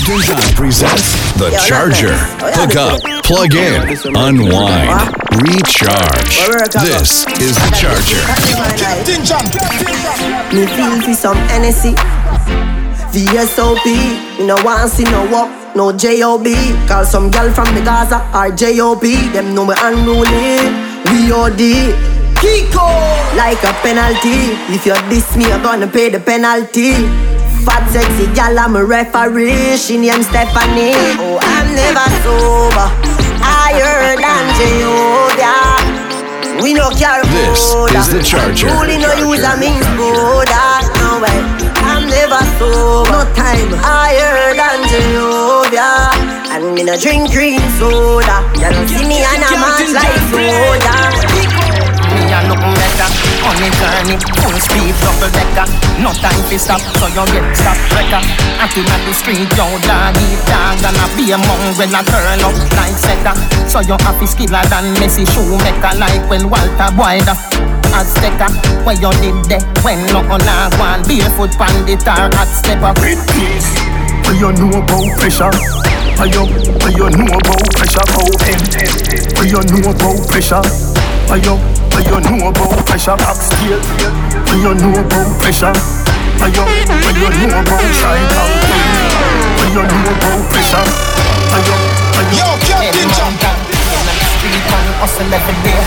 Captain John presents The Charger. Oh, Hook up, plug in, unwind, recharge. This is The Charger. Captain John. Me feel for some NSC. VSOP. Me no want see no walk, no JOB. Call some gal from the Gaza or JOB. Them know me unruly. We OD. Kiko. Like a penalty. If you diss me, you're gonna pay the penalty. Fat sexy gal, I'm a referee. She named Stephanie. Oh, I'm never sober. Higher than Jehovah. We no care This is The Charger. Only no use a means border. No oh, way. I'm never sober. No time higher than Jehovah. And me no drink green soda. You don't see me and a match like soda. On the journey, full speed, double decker No time to stop, so you get stop wrecker Acting at the street, yo dog eat dog And a be among when I turn up like setter So you happy skiller than Messi shoemaker Like when Walter Boyda Azteca, where you did there When no on a one Barefoot pandit or hot stepper What you know about pressure? What you, what you know about pressure? Cocaine. What you know about pressure? What you, what you know about pressure? Backstage. What you know about pressure? What you, what you know about shine out? What you know about pressure? What you, what you, Yo, Captain John. Street man hustle every day.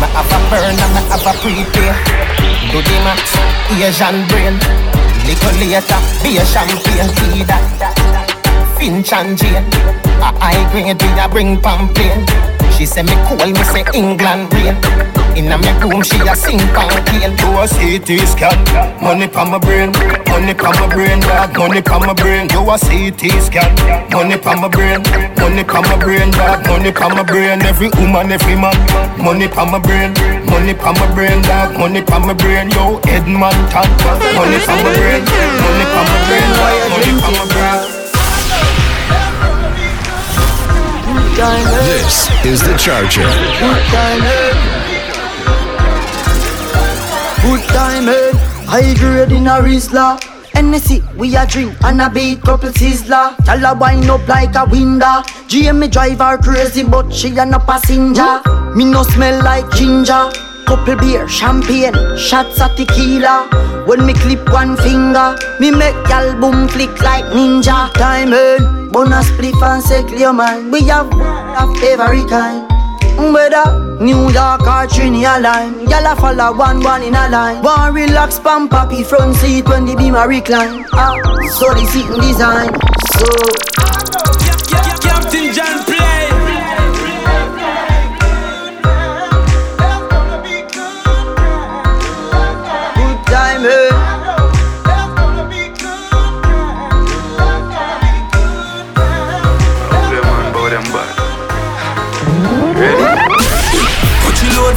Me have a burn and me have a prepare. Do the max, Asian brain. Little later, be a champagne, tea that. Finch and Jane. A high grade we a bring pamphlet. She say me cool, me say England rain. Inna me room she a sing campaign. do a CT scan. Money pa my brain, money pa my brain, dog. Money pa my brain. Do a CT scan. Money pa my brain, money pa my brain, dog. Money pa my brain. Every woman, every man. Money pa my brain, money pa my brain, dog. Money pa my brain. Yo, Edmonton. Money pa my brain, money pa my brain. Money pa my brain. This is The Charger. Good time, Good time, High grade in a Rizla. NSC, we a drink and a beat couple sizzler. Tell her wind up like a window. GM drive her crazy, but she a no passenger. Me no smell like ginger. Couple beer, champagne, shots of tequila. When me clip one finger, me make y'all boom click like ninja. Diamond, eh? bonus spliff and say clear man. We have of every kind. Whether New York or Trinidad line. Y'all a follow one one in a line. One relax pam papi front seat when the beam a recline. Ah, so the seating design. So Captain John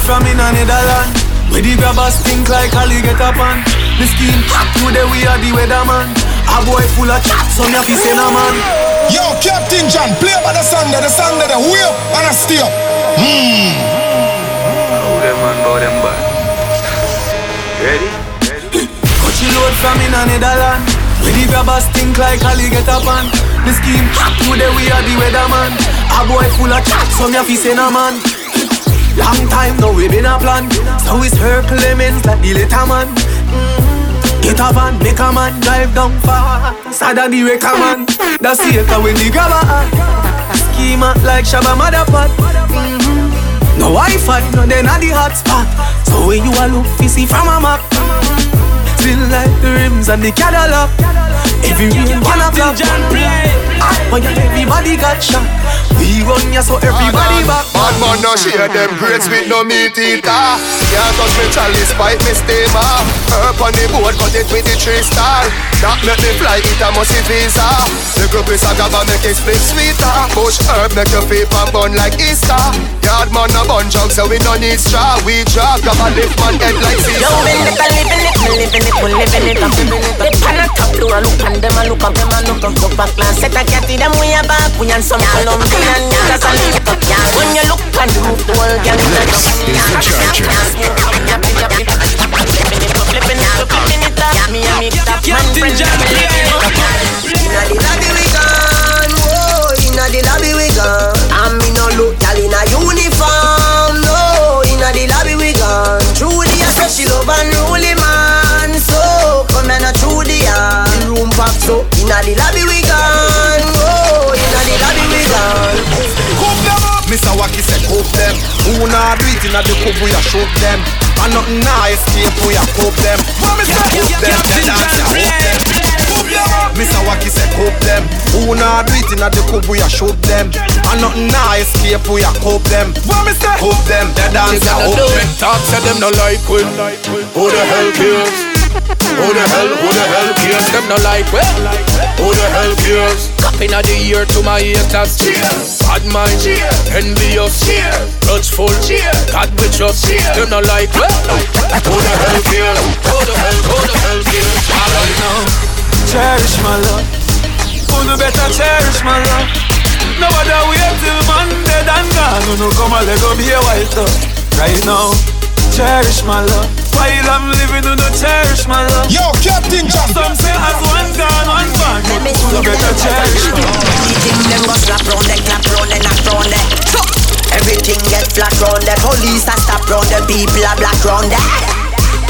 from in a Netherland. Where the grabbers stink like Ali get up on. The scheme hot today we are the weatherman. A boy full of chat, so me have to say no man. Yo, Captain John. Play by the of the of the wheel and a stay up. Put your load from in a Netherland. Where the grabbers stink like Ali get up on. The scheme hot today we are the weatherman. A boy full of chat, so me have to say no man. Long time now we been a plan So we circle lemons like the little man Mhm. Get a van, make a man drive down far Sad than the wrecker man That's the echo when the grabber hot. Schema like Shabba Motherpot mm-hmm. No Wi-Fi, no then at the hotspot. So when you a look, see from a map Still like the rims and the Cadillac. Every rain wanna flop When you everybody got shot. We run ya so everybody back. Bad man no share them grades with no meat eater. Can't touch me chalice, fight me steamer. Herb on the board, cut it with the three star. That make me fly, it a must visa. Little piece of gaba make it split sweeter. Bush herb make your paper burn like Easter. Yard man a bun junk, so we no need straw. We drop, gaba lift man head like Yo, Caesar. we live it, living it, we living it, we living it up. They pan a top to a look and them a look up, them a look up, look back, plan. Set a cat in them way a back, we and some Colombian and niggas and lick up. When you look and the move, the whole gang is This is The Charger. Flipping it up, flipping it up, flipping it up. Me and me top man friend, flipping it up. Inna the lobby we gone. Oh, inna the lobby we gone. Cook them up. Mr. Wacky said cook them. Who nah do it inna the cook we a shoot them. And nothing nah escape we a cook them. What me say? Cook them, the dance a cook them. Cook them up. Mr. Wacky said cook them. Who nah do it inna the cook we a shoot them. And nothing nah escape we a cook them. What me say? Cook them, the dance a cook them. Talk say them no like we. Who the hell cares? Who the hell, who the hell cares? Them no like we. Who the hell cares? Capping of the year to my haters. Bad mind, envious, grudgeful. God with us. Them no like we. Who the hell cares? Who the hell, who the hell cares? Right now, cherish my love. Who no better cherish my love? Nobody wait till Monday and gone. Who no come and let go be a white. Right now, cherish my love. While I'm living, who no cherish my love. Yo, Captain Jam. Some say as one gone, one gone. But who no better cherish my love. Everything them go slap round, they clap round, they knock round, they. Everything get flat round, the police a stop round, the people a black round, they.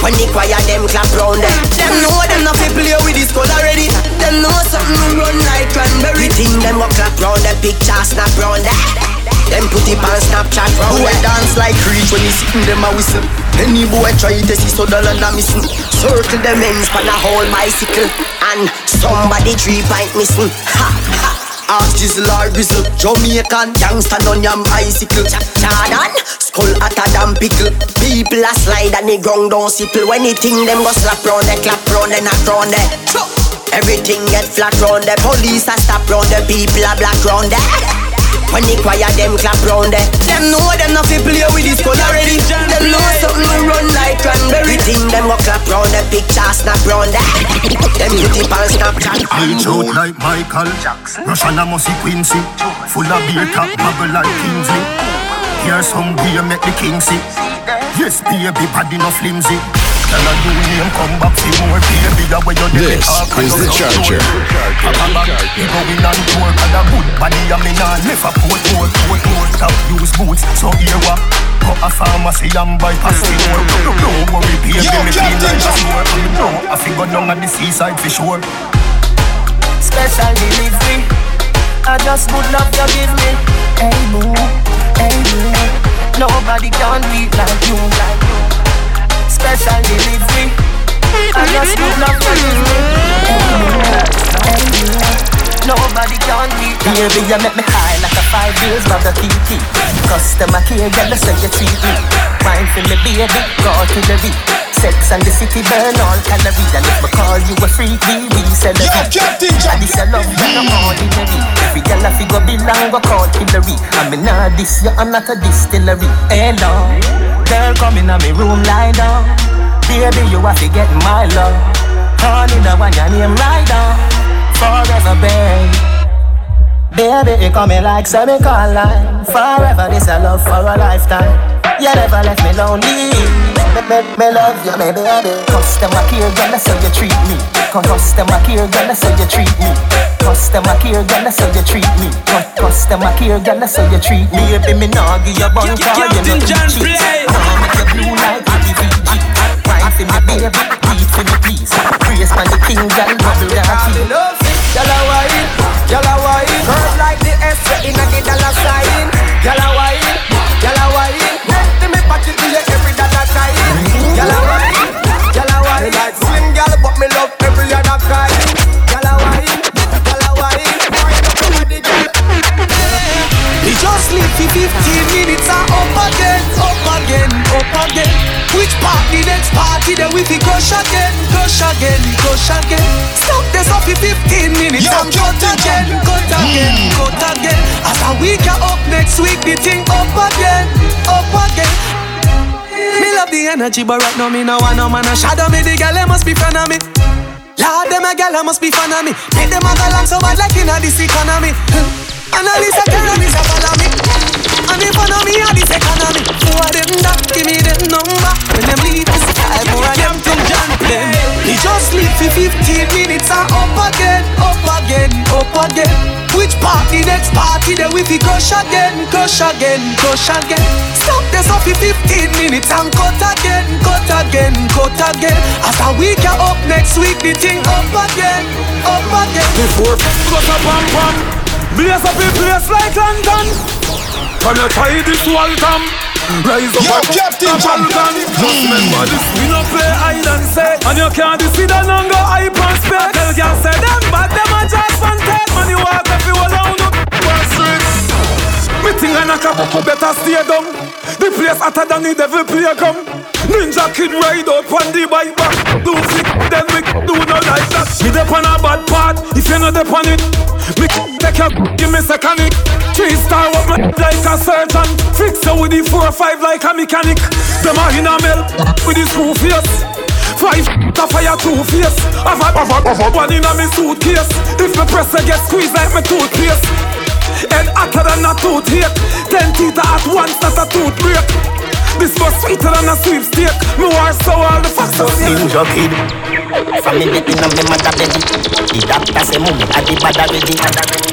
When the choir them clap round them Them know them not fi play with this skull already Them know something run like cranberry Thing them go clap round the picture snap round them Them put it on Snapchat. Round I dance like Creech when you sitting them a whistle. Any boy try to see so dull and a missing. Circle them ends pan a whole bicycle. And somebody three pint missing. Ha ha. Ask Jizzle or Grizzle. Jamaican gangsta on your bicycle. Jordan Skull hotter than pickle. People a slide and the ground don't sipple. When the thing them go slap round the clap round the knock round the Everything get flat round the Police a stop round the People a black round the when the choir them clap round there Them know them not fi play with this skull already Them know something run like cranberry Thing them go clap round the picture snap round there Them put it on Snapchat Reach out like Michael Jackson. Russian and Mossy Quincy. Full of beer top, bubble like Kingsley. Here's some beer, make the king see. Yes, baby, body no flimsy. This is the Charger. A good body, a. Top use boots, so here what? Go a pharmacy and buy pasty worry, baby, me like a I fi go down at the seaside for sure. special delivery. I just would love you give me. Hey boo, hey boo. Nobody can it like you, like you. Special delivery. I just love you Baby, you make me high like a five years of TT. Customer care, girl, say you treat me. Wine for me, baby, go to the beat. Sex and the city burn all calories. And if I call you a freak, we Yo, celebrate Captain and this your love, you're not ordinary Every girl I figure belong, go call Hillary. Me nah this, you are not a distillery. Hello, girl come in me room, lie down. Baby, you have to get my love. Honey, the one your name right down. Forever, babe Baby, you coming like semicolon. Line. Forever, this a love for a lifetime. You never left me lonely. Me, me, me love you, me baby. Customer care, girl, that's how you treat me. Customer care, girl, that's how you treat me. Customer care, girl, that's how you treat me. Cu- Customer care, girl, that's how you treat me. Baby, me nah give you bun car, you Captain not John cheat I'ma make you blue like Happy VG Wine for me, baby, beat for me, please. Praise man, the king, girl, bubble that tea Y'all a wine, y'all a wine Curve like the S inna the dollar sign. Y'all a 15 minutes and up again, up again, up again. Which part the next party then we fi crush again, crush again, crush again. Stop this up 15 minutes Yo, and cut again, cut again, cut hmm. again. As a week are up next week, the thing up again, up again. Me love the energy, but right now me no want no man a shadow me. The girl they must be fan of me. Lord, them a gal a must be fan of me. Make them a go along so bad like inna this economy. Analyst a economy, so follow me. And one of me a this economy, four of them that give me them number. When them leave this time, more of them to jump them. We just live for 15 minutes and up again, up again, up again. Which Party next party, then we fi crush again, crush again, crush again. Stop this off 15 minutes and cut again, cut again, cut again. After we get up next week, the thing up again, up again. Before got a pam pam, blaze up a place like London. Can you try this Waltham? Rise up Yo, and Captain Jamaican. Just remember this, we no play hide and seek, and you can't deceive no go hype and spec. Tell girl say them bad, them a just fan take. Man you walk if you alone, no one street. Me think I knock up, better stay down. The place hotter than the devil playground. Ninja kid ride up on the bike back. Do flick, then we do no like that. Me dep on a bad part, if you not dep on it. Me take your give me second it. Three star up me like a surgeon. Fix you with the four or five like a mechanic. Them a in a mel with the screw face. Five to fire two face. Have a, have a, have a one in a me suitcase. If me press I get squeezed like me toothpaste. Head hotter than a toothache Ten teeth at once, not a tooth break This was sweeter than a sweepstake. Me war so all the facts are Ninja kid From me get in on me mother belly The doctor say mummy a the bad already.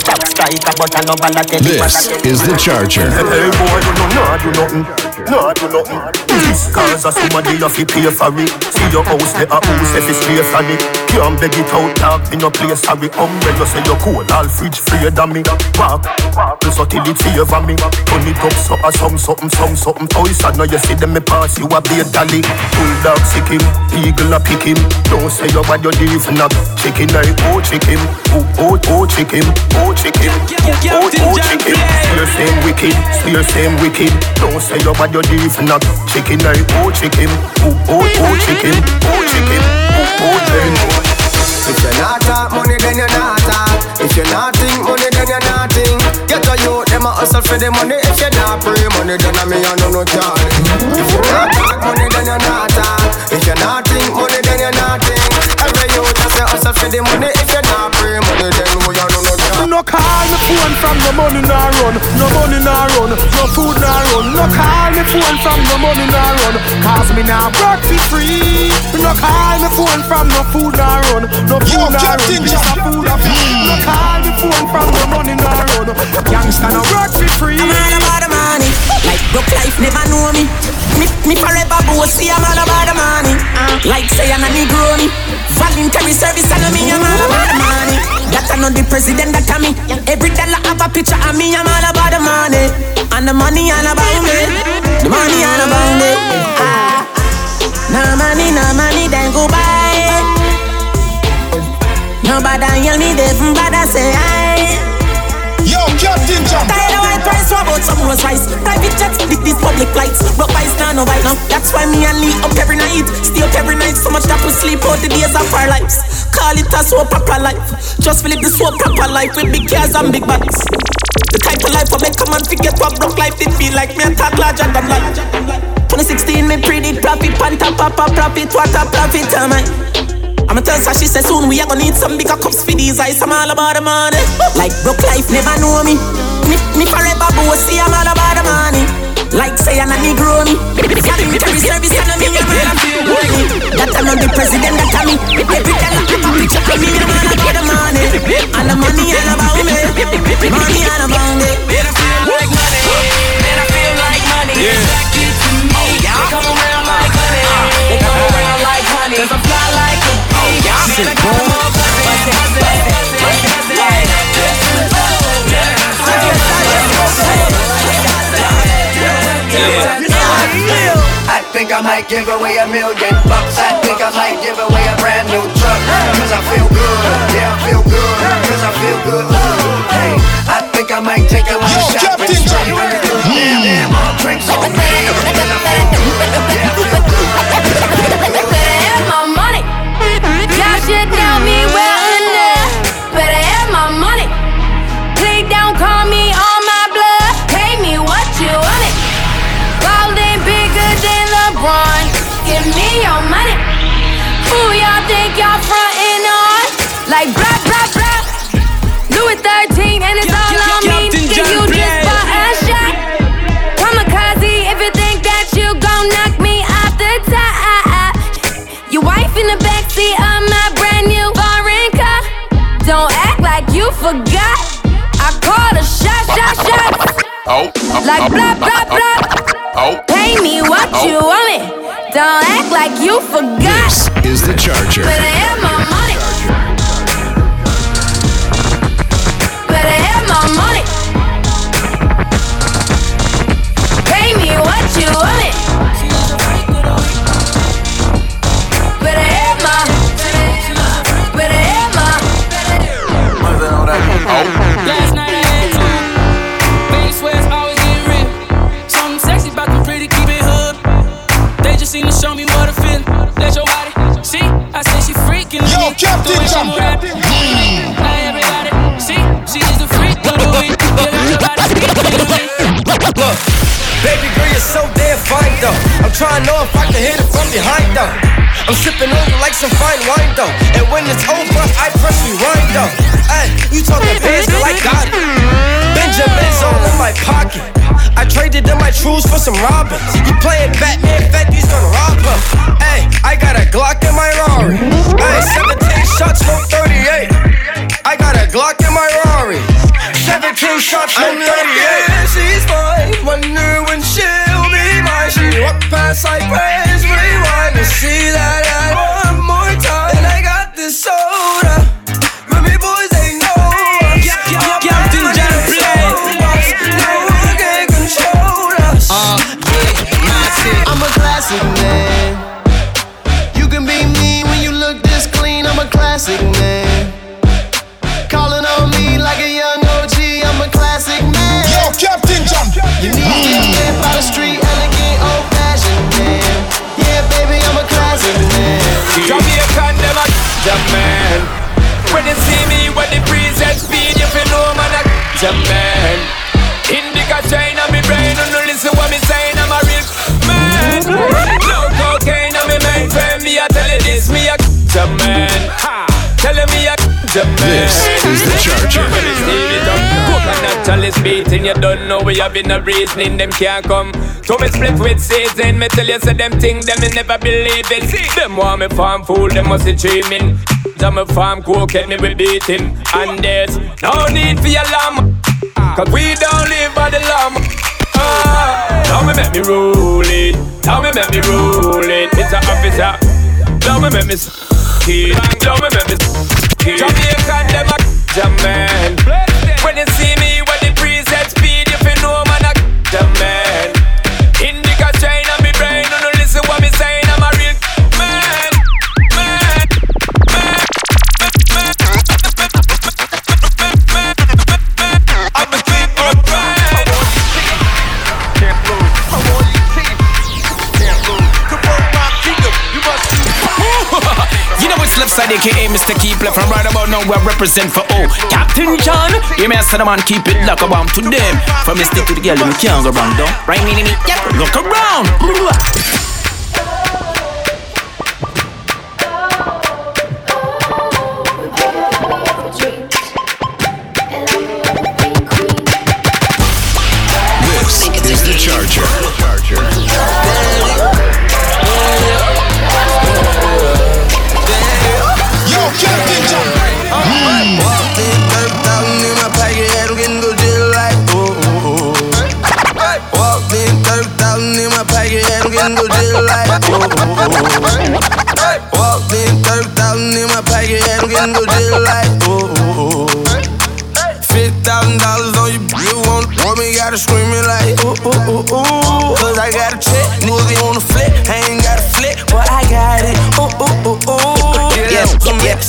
Top striker but I no ball at This is the Charger. Hey boy, you know not do nothing Not do nothing This cause of somebody you fi pay for it. See your house, the a house if it's straight from it. Can't beg it out, dog, in no place sorry Umbrella say you cool, all fridge free than me Walk, walk, so till it favor me. Turn it up, so a some something, some something. Toys and now you see them me pass, you a be a dolly. Bulldog sick him, eagle a pick him Don't say you bad, you leave not Chicken, I oh chicken, oh oh oh chicken, oh chicken, oh oh chicken. Swear same wicked, swear same wicked. Don't say you bad, you leave not Chicken, I oh chicken, oh oh oh chicken, oh chicken, oh oh chicken If you're not talk money, then you're not talk. If you're not think money, then you're not think. Get a youth, them a hustle for the money. If you're not pray money, then I me I know no calling. If you're not talk money, then you're not talk. If you're not think money, then you're not think. Every youth just a hustle for the money. If you're not pray money, then we I know no calling. No call me phone from no money nah run No money nah run, no food nah run No call me phone from no money nah run Cause me nah work for free No call me phone from no food nah run No food nah run, Captain this a Jack. food a food No call me phone from no money nah run Gangsta no work for free I'm all about the money. Like broke life never know me. Me, me forever bossy. I'm all about the money. Uh. Like say I'm a Negroni. Voluntary service and me. I'm all about the money. That I know the president that I me. Every dollar have a picture of me. I'm all about the money. And the money all about me. The money all about me. Ah. No money, no money, then go buy. Nobody yell me, they from bad I say I. Yo, Captain Jump. Price, what about some Rolls Royce? Private jets, with these public flights. Broke by stand no bite now. That's why me and Lee up every night. Stay up every night, so much that we sleep out the days of our lives. Call it a so proper life. Just live the so proper life with big cars and big bikes. The type of life I make a man forget what broke life did feel like. Me and talk larger than life. 2016, me predict profit, panta papa profit, what a profit am I? I'ma tell her she said soon we are gonna need some bigger cups for these eyes. I'm all about the money. Like broke life never know me. Me, me forever bossy. I'm all about the money. Like say I'm a Negroni. Military service and me I'm all about the money. That I'm not the president. That I'm me. Every time I have a picture of me, I'm all about the money. And the money all about me. Money all about me. Man, I feel like money. Man, I feel like money. Yeah. It's like it to me. Oh, they come around like honey. Uh. They come around like honey. Cause I fly like a bee. Man, I got them I might give away a million bucks. I think I might give away a brand new truck. Cause I feel good. Yeah, I feel good. Cause I feel good. Hey, I think I might take a little shot Captain straight. Jack. Damn, damn, all drinks on me. Cause I feel good. Yeah, Give me your money. Who y'all think y'all frontin' on? Like blah blah blah. Louis 13 and it's all on me. Captain Think John you just bought a shot? Kamikaze, if you think that you gon' knock me off the top. Your wife in the backseat of my brand new foreign car. Don't act like you forgot. I call a shot, shot, shot. Oh, oh Like oh, blah, blah, oh, blah. oh. Pay me what you want me. Don't act like you forgot. Is the Charger. Better have my money. Better have my money. Some fine wine though. And when it's over, I press rewind though. Hey, you talking bands like God. Benjamin's all in my pocket. I traded in my trues for some robins. You playing Batman, Fetty's gonna rob her. Hey, I got a Glock in my Rari. Hey, 17 shots, no 38. I got a Glock in my Rari. 17 shots, no 38. Yeah, she's fine. Wonder when she'll be mine. She walk past like praise rewind to see that chalice beating, you don't know we have been a reasoning, them can't come. So me split with season, me tell you, say them thing, them me never believe it. See. Them want me farm fool, them must be dreaming. Them me farm cocaine, me we beat him. And there's no need for your lamb, cause we don't live by the lamb. Ah, now me make me roll it, now me make me roll it. It's a officer, now me make me kid, now me make me kid. Jamaican, them a jam. When you see me, Mr. Keep left and right about now we represent for all. Captain John, you may say the man keep it lock around to them. From Mr. to the girl, me can't go wrong, don't. Right, me, me, yep, look around.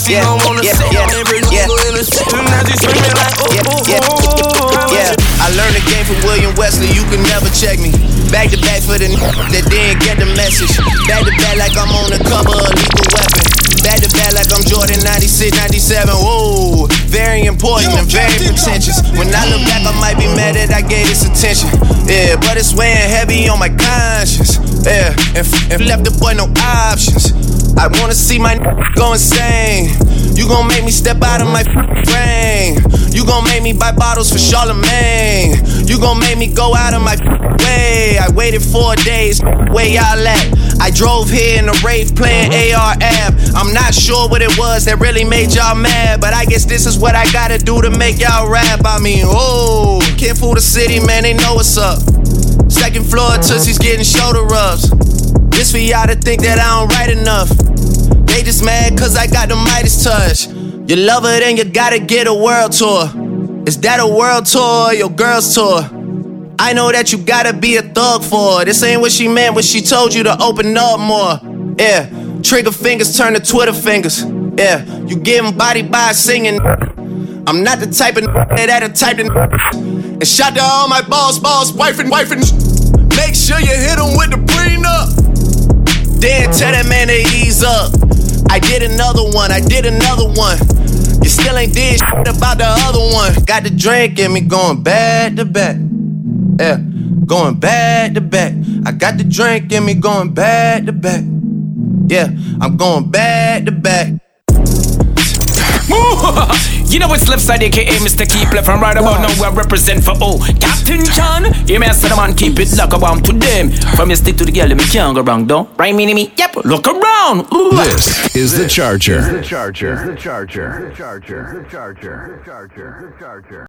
Some yeah, yeah, don't wanna yeah, sit yeah, on every yeah. nigga in the city, now she screaming like, ooh, ooh, yeah, ooh. yeah. I learned the game from William Wesley. You can never check me. Back to back for the n- that didn't get the message. Back to back like I'm on the cover of Lethal Weapon. Back to back like I'm Jordan 96, 97. Whoa, very important and very pretentious. When I look back, I might be mad that I gave this attention. Yeah, but it's weighing heavy on my conscience. Yeah, and, left the boy no options. I wanna see my go insane. You gon' make me step out of my brain. You gon' make me buy bottles for Charlemagne. You gon' make me go out of my way. I waited four days, where y'all at? I drove here in a rave playing AR app. I'm not sure what it was that really made y'all mad, but I guess this is what I gotta do to make y'all rap. I mean, oh, can't fool the city, man, they know what's up. Second floor, Tootsie's getting shoulder rubs. This for y'all to think that I don't write enough. They just mad cause I got the Midas touch. You love her, then you gotta get a world tour. Is that a world tour or your girl's tour? I know that you gotta be a thug for her. This ain't what she meant when she told you to open up more. Yeah, trigger fingers turn to Twitter fingers. Yeah, you getting body by singing. I'm not the type of that a type of and shout to all my boss, boss, wife and wife and make sure you hit them with the prenup. Then tell that man to ease up. I did another one, I did another one. You still ain't did shit about the other one. Got the drink in me going back to back. Yeah, going back to back. I got the drink in me going back to back. Yeah, I'm going back to back. you know it's left side, aka Mr. Keep left and right about now. We represent for all Captain John. You may say the man keep it lock around to them. From you stick to the girl, me can't go wrong, don't. Right, me, me, yep. Look around. Ooh. This is the Charger. The Charger. The Charger. The Charger. The Charger. The Charger. The Charger.